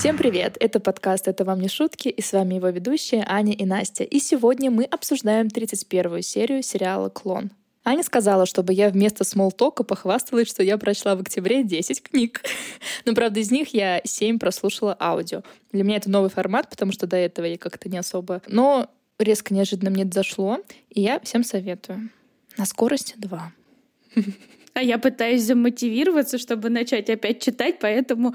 Всем привет! Это подкаст «Это вам не шутки» и с вами его ведущие Аня и Настя. И сегодня мы обсуждаем 31-ю серию сериала «Клон». Аня сказала, чтобы я вместо смолтока похвасталась, что я прочла в октябре 10 книг. Но, правда, из них я 7 прослушала аудио. Для меня это новый формат, потому что до этого я как-то не особо... Но резко неожиданно мне это зашло, и я всем советую. На скорости 2. А я пытаюсь замотивироваться, чтобы начать опять читать, поэтому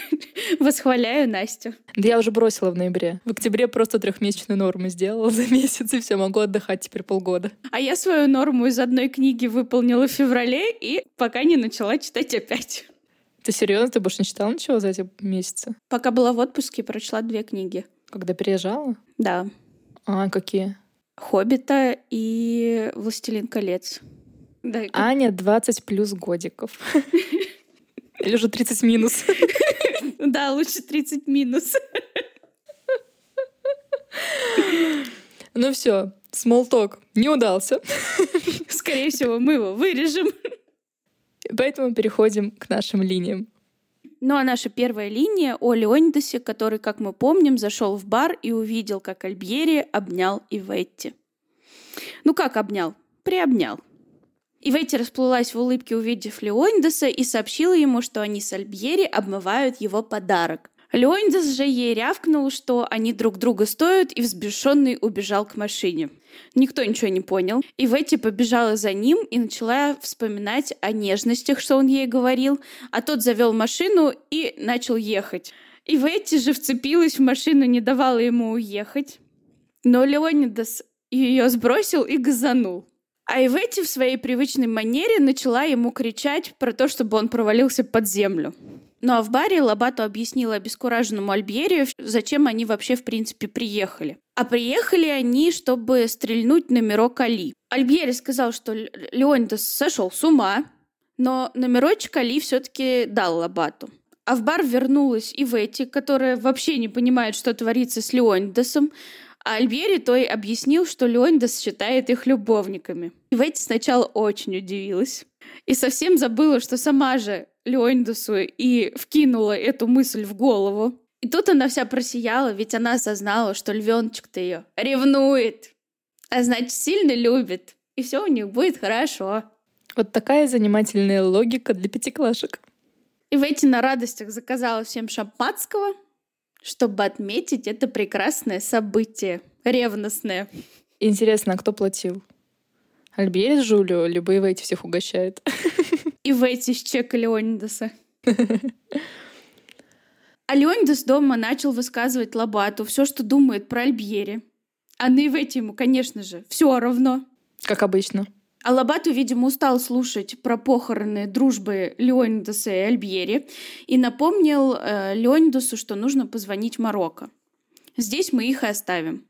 восхваляю Настю. Да я уже бросила в ноябре. В октябре просто трехмесячную норму сделала за месяц, и все, могу отдыхать теперь полгода. А я свою норму из одной книги выполнила в феврале и пока не начала читать опять. Ты серьезно? Ты больше не читала ничего за эти месяцы? Пока была в отпуске, прочла две книги. Когда переезжала? Да. А, какие? «Хоббита» и «Властелин колец». Да, Аня 20 плюс годиков. Или уже 30 минус. Да, лучше 30 минус. Ну все, смолток не удался. Скорее всего, мы его вырежем. Поэтому переходим к нашим линиям. Ну а наша первая линия о Леонидосе, который, как мы помним, зашел в бар и увидел, как Альбьери обнял Иветти. Ну как обнял? Приобнял. Иветти расплылась в улыбке, увидев Леонидаса, и сообщила ему, что они с Альбьери обмывают его подарок. Леонидас же ей рявкнул, что они друг друга стоят, и взбешенный убежал к машине. Никто ничего не понял. И Ветти побежала за ним и начала вспоминать о нежностях, что он ей говорил, а тот завел машину и начал ехать. И Ветти же вцепилась в машину, не давала ему уехать. Но Леонидас ее сбросил и газанул. А Иветти в своей привычной манере начала ему кричать про то, чтобы он провалился под землю. Ну а в баре Лобато объяснила обескураженному Альбьерию, зачем они вообще в принципе приехали. А приехали они, чтобы стрельнуть номерок Али. Альбьери сказал, что Леонидас сошел с ума, но номерочек Али все-таки дал Лобату. А в бар вернулась Иветти, которая вообще не понимает, что творится с Леонидасом, а Альбери той объяснил, что Леонидас считает их любовниками. И Ветти сначала очень удивилась. И совсем забыла, что сама же Леонидасу и вкинула эту мысль в голову. И тут она вся просияла, ведь она осознала, что львеночек-то ее ревнует, а значит, сильно любит. И все у них будет хорошо. Вот такая занимательная логика для пятиклашек. И в эти на радостях заказала всем шампанского, чтобы отметить это прекрасное событие, ревностное. Интересно, а кто платил? Альберис Жулио, либо Ивейти всех угощает? Ивейти с чека Леонидаса. А Леонидас дома начал высказывать Лобату все, что думает про Альбьери. А на Ивете ему, конечно же, все равно. Как обычно. А Лобату, видимо, устал слушать про похороны дружбы Леонидаса и Альбьери и напомнил э, Леонидасу, что нужно позвонить Марокко. Здесь мы их и оставим.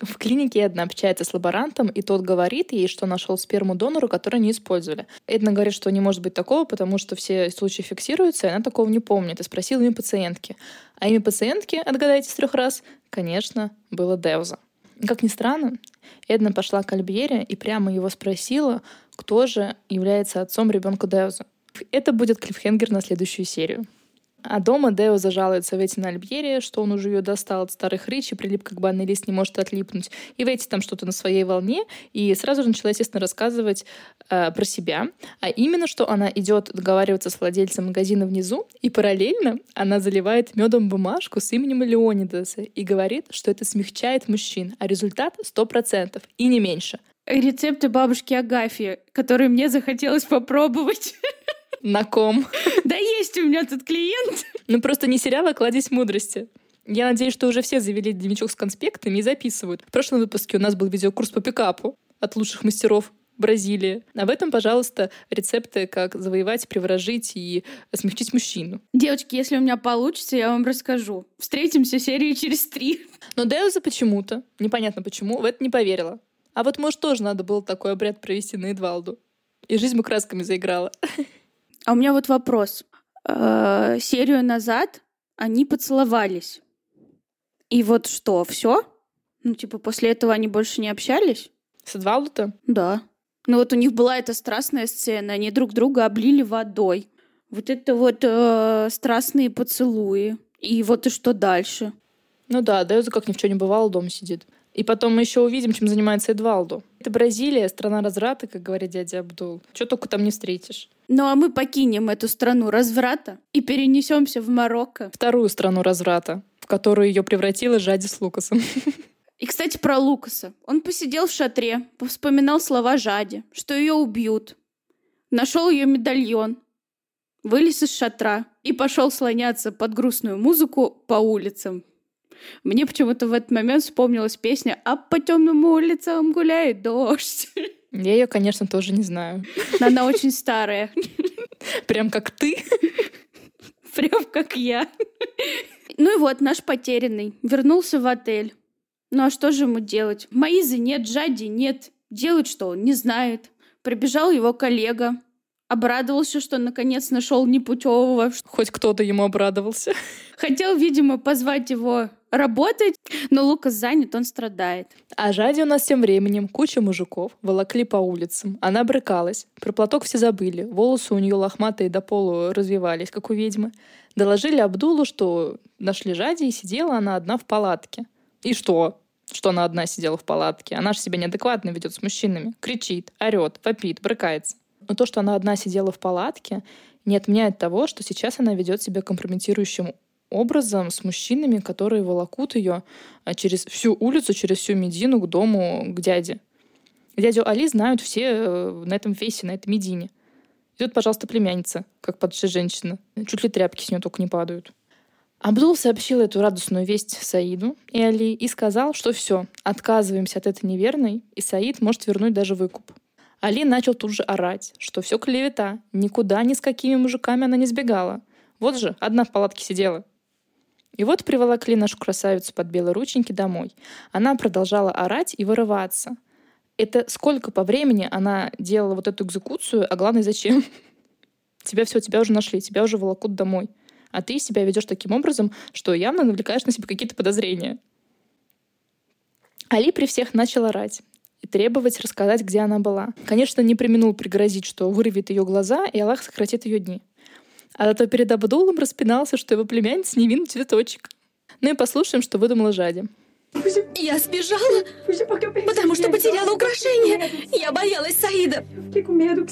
В клинике Эдна общается с лаборантом, и тот говорит ей, что нашел сперму донору, которую не использовали. Эдна говорит, что не может быть такого, потому что все случаи фиксируются, и она такого не помнит, и спросила имя пациентки. А имя пациентки, отгадайте с трех раз, конечно, было Деуза. Как ни странно, Эдна пошла к Альбьере и прямо его спросила, кто же является отцом ребенка Деуза. Это будет клиффхенгер на следующую серию. А дома Део зажалуется Ветти на Альбьере, что он уже ее достал от старых рыч и прилип как банный лист, не может отлипнуть. И Ветти там что-то на своей волне, и сразу же начала, естественно, рассказывать э, про себя, а именно, что она идет договариваться с владельцем магазина внизу, и параллельно она заливает медом бумажку с именем Леонидаса и говорит, что это смягчает мужчин, а результат 100% и не меньше. Рецепты бабушки Агафьи, которые мне захотелось попробовать. На ком? Да есть у меня тут клиент. Ну просто не сериал, а кладезь мудрости. Я надеюсь, что уже все завели дневничок с конспектами и записывают. В прошлом выпуске у нас был видеокурс по пикапу от лучших мастеров Бразилии. А в этом, пожалуйста, рецепты, как завоевать, приворожить и смягчить мужчину. Девочки, если у меня получится, я вам расскажу. Встретимся серии через три. Но Деуза почему-то, непонятно почему, в это не поверила. А вот, может, тоже надо было такой обряд провести на Эдвалду. И жизнь бы красками заиграла. А у меня вот вопрос. Э, серию назад они поцеловались. И вот что, все? Ну, типа, после этого они больше не общались? С Эдвалду-то? Да. Ну вот у них была эта страстная сцена, они друг друга облили водой. Вот это вот э, страстные поцелуи. И вот и что дальше? Ну да, дается как ни в чем не бывало, дома сидит. И потом мы еще увидим, чем занимается Эдвалдо. Это Бразилия, страна разврата, как говорит дядя Абдул. Что только там не встретишь. Ну а мы покинем эту страну разврата и перенесемся в Марокко. Вторую страну разврата, в которую ее превратила Жади с Лукасом. И, кстати, про Лукаса. Он посидел в шатре, вспоминал слова Жади, что ее убьют. Нашел ее медальон, вылез из шатра и пошел слоняться под грустную музыку по улицам. Мне почему-то в этот момент вспомнилась песня «А по темным улицам гуляет дождь». Я ее, конечно, тоже не знаю. Она очень старая. Прям как ты? Прям как я. Ну и вот, наш потерянный вернулся в отель. Ну а что же ему делать? Маизы нет, Жади нет. Делать что он не знает. Прибежал его коллега. Обрадовался, что наконец нашел непутевого. Хоть кто-то ему обрадовался. Хотел, видимо, позвать его работать, но Лукас занят, он страдает. А Жади у нас тем временем куча мужиков волокли по улицам. Она брыкалась. Про платок все забыли. Волосы у нее лохматые до полу развивались, как у ведьмы. Доложили Абдулу, что нашли Жади, и сидела она одна в палатке. И что? Что она одна сидела в палатке? Она же себя неадекватно ведет с мужчинами. Кричит, орет, вопит, брыкается. Но то, что она одна сидела в палатке, не отменяет того, что сейчас она ведет себя компрометирующим образом с мужчинами, которые волокут ее а, через всю улицу, через всю Медину к дому, к дяде. Дядю Али знают все э, на этом фейсе, на этом Медине. Идет, пожалуйста, племянница, как падшая женщина. Чуть ли тряпки с нее только не падают. Абдул сообщил эту радостную весть Саиду и Али и сказал, что все, отказываемся от этой неверной, и Саид может вернуть даже выкуп. Али начал тут же орать, что все клевета, никуда ни с какими мужиками она не сбегала. Вот же, одна в палатке сидела. И вот приволокли нашу красавицу под белые рученьки домой. Она продолжала орать и вырываться. Это сколько по времени она делала вот эту экзекуцию, а главное, зачем? Тебя все, тебя уже нашли, тебя уже волокут домой а ты себя ведешь таким образом, что явно навлекаешь на себя какие-то подозрения. Али при всех начал орать и требовать рассказать, где она была. Конечно, не применул пригрозить, что вырвет ее глаза, и Аллах сократит ее дни. А зато перед Абдулом распинался, что его племянница невинный цветочек. Ну и послушаем, что выдумала Жади. Я сбежала, потому что потеряла украшение. Я боялась Саида.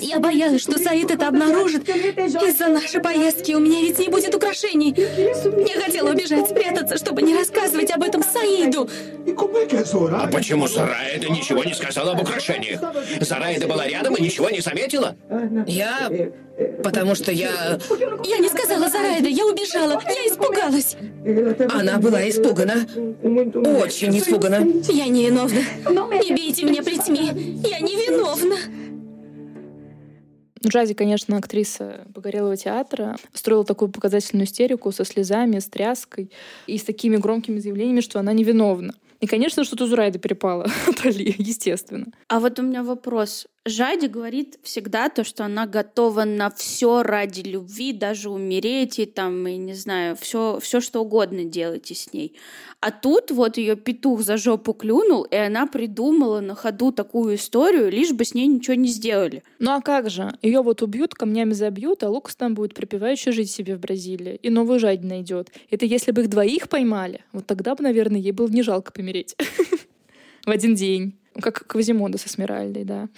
Я боялась, что Саид это обнаружит. Из-за нашей поездки у меня ведь не будет украшений. Я хотела убежать, спрятаться, чтобы не рассказывать об этом Саиду. А почему Зараида ничего не сказала об украшениях? Зараида была рядом и ничего не заметила? Я... Потому что я... Я не сказала Зараида, я убежала. Я испугалась. Она была испугана. Очень испугана. Я не виновна. Не бейте меня плетьми. Я не виновна. Джази, конечно, актриса Погорелого театра, строила такую показательную истерику со слезами, с тряской и с такими громкими заявлениями, что она невиновна. И, конечно, что-то Зурайда перепало от Али, естественно. А вот у меня вопрос. Жади говорит всегда то, что она готова на все ради любви, даже умереть и там, и не знаю, все, все что угодно делайте с ней. А тут вот ее петух за жопу клюнул, и она придумала на ходу такую историю, лишь бы с ней ничего не сделали. Ну а как же? Ее вот убьют, камнями забьют, а Лукас там будет припевающе жить себе в Бразилии. И новую жадь найдет. Это если бы их двоих поймали, вот тогда бы, наверное, ей было не жалко помереть. В один день. Как Квазимода со Смиральдой, да.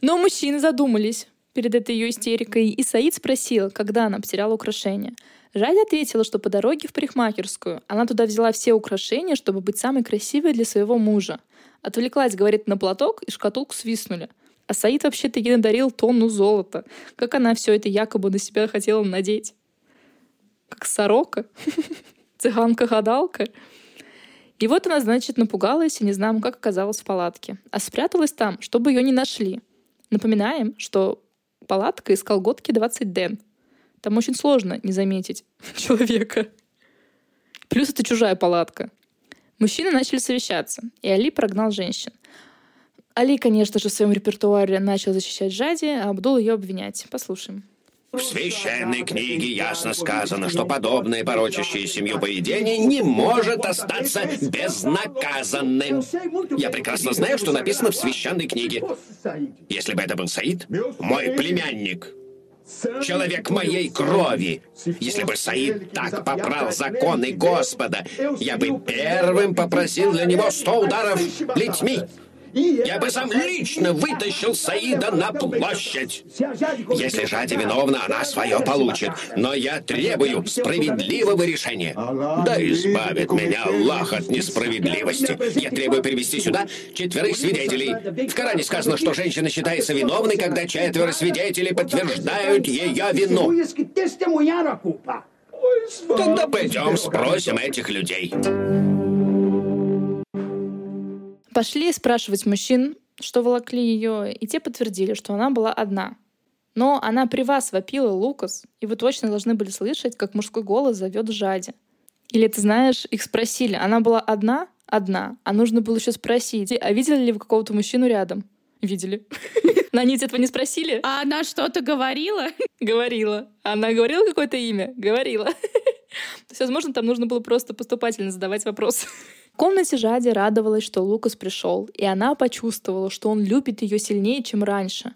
Но мужчины задумались перед этой ее истерикой, и Саид спросил, когда она потеряла украшения. Жадя ответила, что по дороге в парикмахерскую она туда взяла все украшения, чтобы быть самой красивой для своего мужа. Отвлеклась, говорит, на платок, и шкатулку свистнули. А Саид вообще-то ей надарил тонну золота. Как она все это якобы на себя хотела надеть? Как сорока? Цыганка-гадалка? И вот она, значит, напугалась и не знаем, как оказалась в палатке. А спряталась там, чтобы ее не нашли. Напоминаем, что палатка из колготки 20 ден. Там очень сложно не заметить человека. Плюс это чужая палатка. Мужчины начали совещаться, и Али прогнал женщин. Али, конечно же, в своем репертуаре начал защищать Жади, а Абдул ее обвинять. Послушаем. В священной книге ясно сказано, что подобное порочащее семью поведение не может остаться безнаказанным. Я прекрасно знаю, что написано в священной книге. Если бы это был Саид, мой племянник, человек моей крови. Если бы Саид так попрал законы Господа, я бы первым попросил для него сто ударов плетьми. Я бы сам лично вытащил Саида на площадь. Если Жади виновна, она свое получит. Но я требую справедливого решения. Да избавит меня Аллах от несправедливости. Я требую перевести сюда четверых свидетелей. В Коране сказано, что женщина считается виновной, когда четверо свидетелей подтверждают ее вину. Тогда пойдем спросим этих людей. Пошли спрашивать мужчин, что волокли ее, и те подтвердили, что она была одна. Но она при вас вопила, Лукас, и вы точно должны были слышать, как мужской голос зовет Жади. Или ты знаешь, их спросили, она была одна? Одна. А нужно было еще спросить, а видели ли вы какого-то мужчину рядом? Видели. Но они этого не спросили. А она что-то говорила? Говорила. Она говорила какое-то имя? Говорила. То есть, возможно, там нужно было просто поступательно задавать вопросы комнате Жади радовалась, что Лукас пришел, и она почувствовала, что он любит ее сильнее, чем раньше.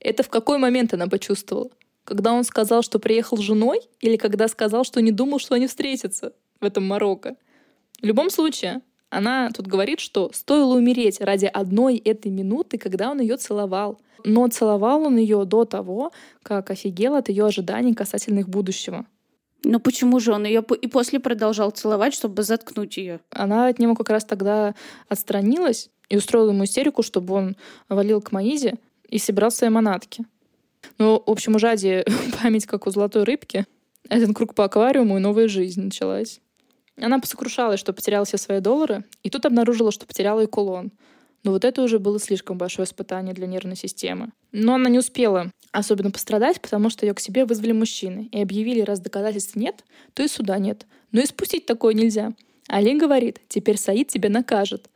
Это в какой момент она почувствовала? Когда он сказал, что приехал с женой, или когда сказал, что не думал, что они встретятся в этом Марокко? В любом случае, она тут говорит, что стоило умереть ради одной этой минуты, когда он ее целовал. Но целовал он ее до того, как офигел от ее ожиданий касательно их будущего. Но почему же он ее и после продолжал целовать, чтобы заткнуть ее? Она от него как раз тогда отстранилась и устроила ему истерику, чтобы он валил к Маизе и собирал свои манатки. Ну, в общем, у Жади память как у золотой рыбки. Один круг по аквариуму, и новая жизнь началась. Она посокрушалась, что потеряла все свои доллары, и тут обнаружила, что потеряла и кулон. Но вот это уже было слишком большое испытание для нервной системы. Но она не успела особенно пострадать, потому что ее к себе вызвали мужчины и объявили, раз доказательств нет, то и суда нет. Но и спустить такое нельзя. Али говорит, теперь Саид тебя накажет.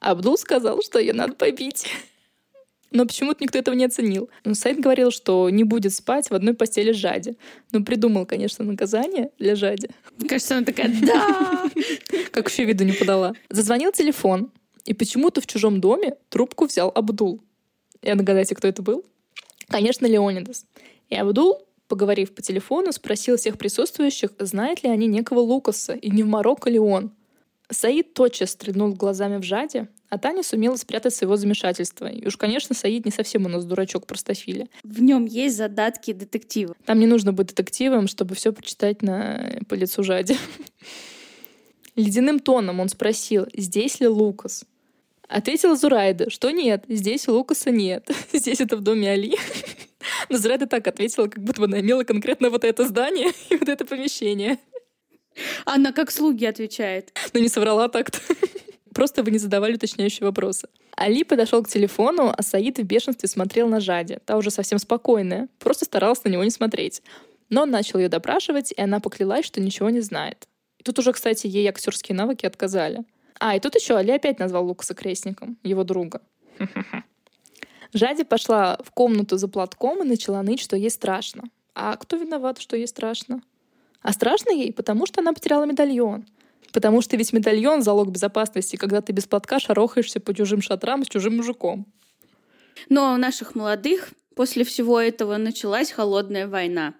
Абдул сказал, что ее надо побить. Но почему-то никто этого не оценил. Но Саид говорил, что не будет спать в одной постели с Жади. Ну, придумал, конечно, наказание для Жади. Кажется, она такая «да!» Как вообще виду не подала. Зазвонил телефон. И почему-то в чужом доме трубку взял Абдул. И догадайте, кто это был? Конечно, Леонидас. И Абдул, поговорив по телефону, спросил всех присутствующих, знает ли они некого Лукаса, и не в Марокко ли он. Саид тотчас стрельнул глазами в жаде, а Таня сумела спрятать своего замешательства. И уж, конечно, Саид не совсем у нас дурачок простофиля. В нем есть задатки детектива. Там не нужно быть детективом, чтобы все прочитать на, по лицу жаде. Ледяным тоном он спросил, здесь ли Лукас. Ответила Зурайда, что нет, здесь Лукаса нет. Здесь это в доме Али. Но Зурайда так ответила, как будто бы она имела конкретно вот это здание и вот это помещение. Она как слуги отвечает. Но не соврала так-то. Просто вы не задавали уточняющие вопросы. Али подошел к телефону, а Саид в бешенстве смотрел на Жаде. Та уже совсем спокойная, просто старалась на него не смотреть. Но он начал ее допрашивать, и она поклялась, что ничего не знает. И тут уже, кстати, ей актерские навыки отказали. А, и тут еще Али опять назвал Лукаса крестником, его друга. Жади пошла в комнату за платком и начала ныть, что ей страшно. А кто виноват, что ей страшно? А страшно ей, потому что она потеряла медальон. Потому что ведь медальон — залог безопасности, когда ты без платка шарохаешься по чужим шатрам с чужим мужиком. Но у наших молодых после всего этого началась холодная война.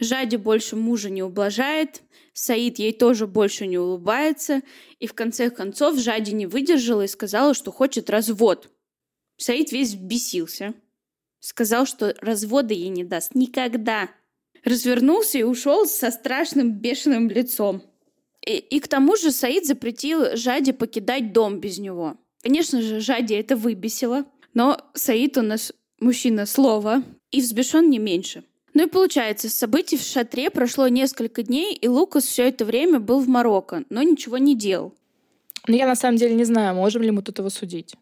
Жади больше мужа не ублажает, Саид ей тоже больше не улыбается, и в конце концов Жади не выдержала и сказала, что хочет развод. Саид весь бесился. Сказал, что развода ей не даст никогда. Развернулся и ушел со страшным бешеным лицом. И, и к тому же Саид запретил Жаде покидать дом без него. Конечно же, Жаде это выбесило, но Саид у нас мужчина слова и взбешен не меньше. Ну и получается, событий в шатре прошло несколько дней, и Лукас все это время был в Марокко, но ничего не делал. Но я на самом деле не знаю, можем ли мы тут его судить.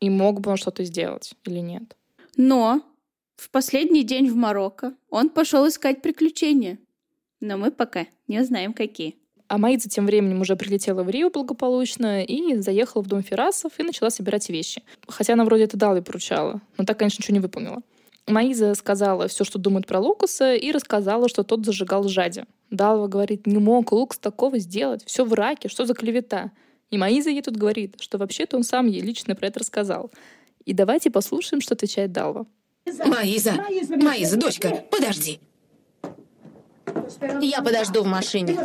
И мог бы он что-то сделать или нет. Но в последний день в Марокко он пошел искать приключения. Но мы пока не знаем, какие. А Маидза тем временем уже прилетела в Рио благополучно и заехала в дом Ферасов и начала собирать вещи. Хотя она вроде это дала и поручала, но так, конечно, ничего не выполнила. Маиза сказала все, что думает про Лукаса, и рассказала, что тот зажигал Жади. Далва говорит, не мог Лукас такого сделать, все в раке, что за клевета. И Маиза ей тут говорит, что вообще-то он сам ей лично про это рассказал. И давайте послушаем, что отвечает Далва. Маиза, Маиза, дочка, подожди. Я подожду в машине.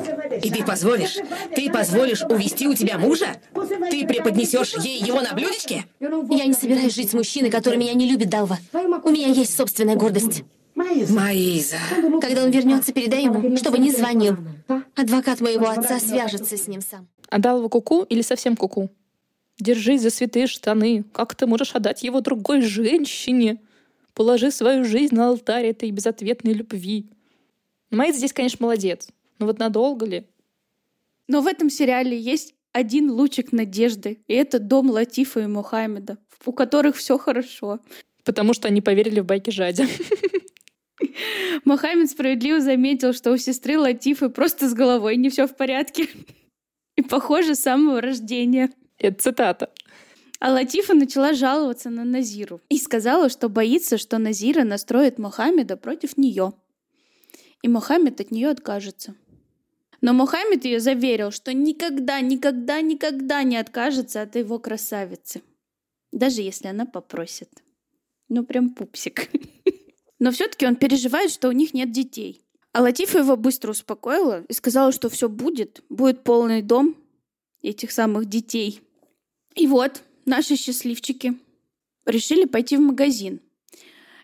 И ты позволишь? Ты позволишь увести у тебя мужа? Ты преподнесешь ей его на блюдечке? Я не собираюсь жить с мужчиной, который меня не любит, Далва. У меня есть собственная гордость. Маиза. Когда он вернется, передай ему, чтобы не звонил. Адвокат моего отца свяжется с ним сам. А Далва куку или совсем куку? Держись за святые штаны. Как ты можешь отдать его другой женщине? Положи свою жизнь на алтарь этой безответной любви. Майд здесь, конечно, молодец. Но вот надолго ли? Но в этом сериале есть один лучик надежды, и это дом Латифа и Мухаммеда, у которых все хорошо. Потому что они поверили в байки Жади. Мухаммед справедливо заметил, что у сестры Латифы просто с головой не все в порядке. И, похоже, с самого рождения. Это цитата. А Латифа начала жаловаться на Назиру и сказала, что боится, что Назира настроит Мухаммеда против нее и Мухаммед от нее откажется. Но Мухаммед ее заверил, что никогда, никогда, никогда не откажется от его красавицы. Даже если она попросит. Ну, прям пупсик. Но все-таки он переживает, что у них нет детей. А Латифа его быстро успокоила и сказала, что все будет. Будет полный дом этих самых детей. И вот наши счастливчики решили пойти в магазин.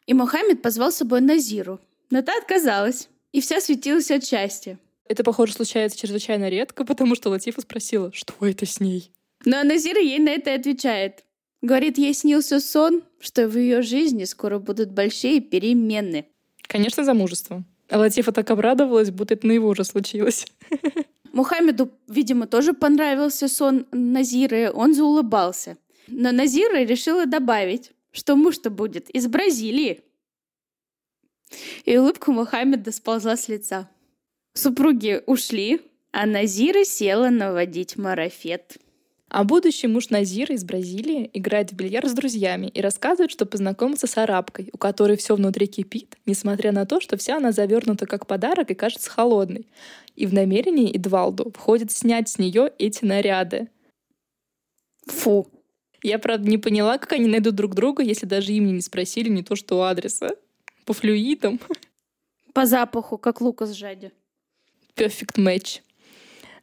И Мухаммед позвал с собой Назиру. Но та отказалась и вся светилась от счастья. Это, похоже, случается чрезвычайно редко, потому что Латифа спросила, что это с ней. Но Назира ей на это отвечает. Говорит, ей снился сон, что в ее жизни скоро будут большие перемены. Конечно, замужество. А Латифа так обрадовалась, будто это на его уже случилось. Мухаммеду, видимо, тоже понравился сон Назиры, он заулыбался. Но Назира решила добавить, что муж-то будет из Бразилии. И улыбка Мухаммеда сползла с лица. Супруги ушли, а Назира села наводить марафет. А будущий муж Назира из Бразилии играет в бильярд с друзьями и рассказывает, что познакомился с арабкой, у которой все внутри кипит, несмотря на то, что вся она завернута как подарок и кажется холодной. И в намерении Эдвалду входит снять с нее эти наряды. Фу. Я, правда, не поняла, как они найдут друг друга, если даже имени не спросили, не то что адреса по флюидам. По запаху, как Лукас Жади. Perfect match.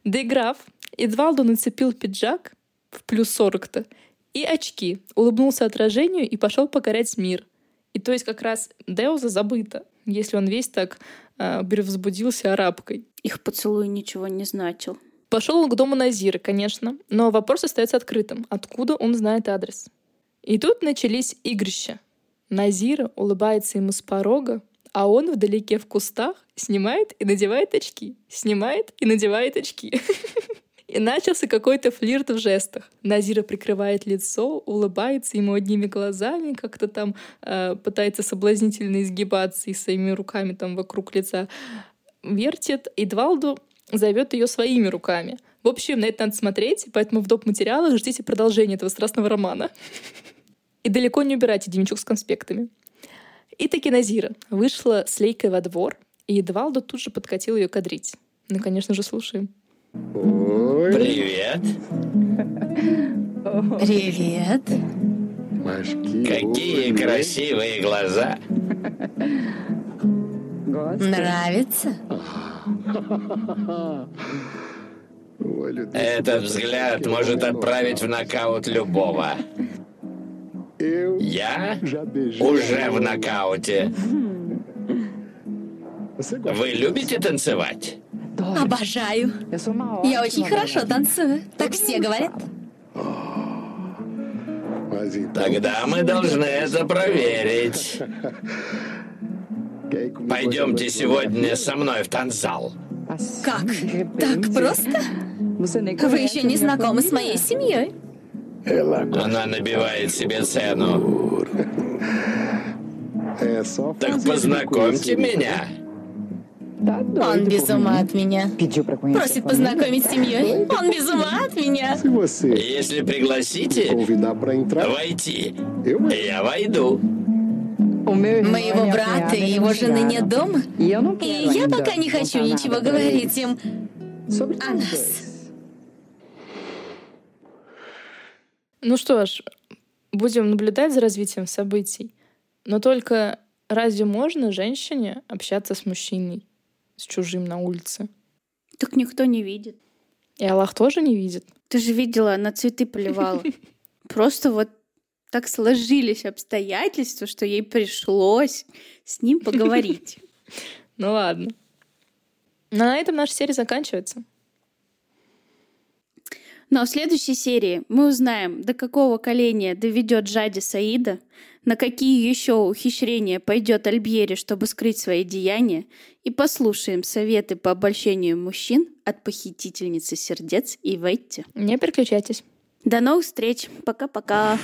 Доиграв, Эдвалду нацепил пиджак в плюс 40-то и очки, улыбнулся отражению и пошел покорять мир. И то есть как раз Деуза забыто, если он весь так э, взбудился арабкой. Их поцелуй ничего не значил. Пошел он к дому Назира, конечно, но вопрос остается открытым. Откуда он знает адрес? И тут начались игрища. Назира улыбается ему с порога, а он вдалеке в кустах снимает и надевает очки, снимает и надевает очки. И начался какой-то флирт в жестах. Назира прикрывает лицо, улыбается ему одними глазами, как-то там э, пытается соблазнительно изгибаться и своими руками там вокруг лица вертит. И Двалду зовет ее своими руками. В общем, на это надо смотреть, поэтому в доп. материалах ждите продолжения этого страстного романа. И далеко не убирайте дневничок с конспектами. И таки Назира вышла с Лейкой во двор, и Эдвалдо тут же подкатил ее кадрить. Ну, конечно же, слушаем. Привет. Привет. Какие красивые глаза. Нравится? Этот взгляд может отправить в нокаут любого. Я уже в нокауте. Вы любите танцевать? Обожаю. Я очень хорошо танцую. Так все говорят. Тогда мы должны это проверить. Пойдемте сегодня со мной в танцзал. Как? Так просто? Вы еще не знакомы с моей семьей? Она набивает себе цену. Так познакомьте меня. Он без ума от меня. Просит познакомить с семьей. Он без ума от меня. Если пригласите войти, я войду. Моего брата и его жены нет дома. И я пока не хочу ничего говорить им о нас. Ну что ж, будем наблюдать за развитием событий. Но только разве можно женщине общаться с мужчиной, с чужим на улице? Так никто не видит. И Аллах тоже не видит. Ты же видела, она цветы поливала. Просто вот так сложились обстоятельства, что ей пришлось с ним поговорить. Ну ладно. Но на этом наша серия заканчивается. Но в следующей серии мы узнаем, до какого коления доведет Жади Саида, на какие еще ухищрения пойдет Альбьери, чтобы скрыть свои деяния, и послушаем советы по обольщению мужчин от похитительницы сердец и Ветти. Не переключайтесь. До новых встреч. Пока-пока.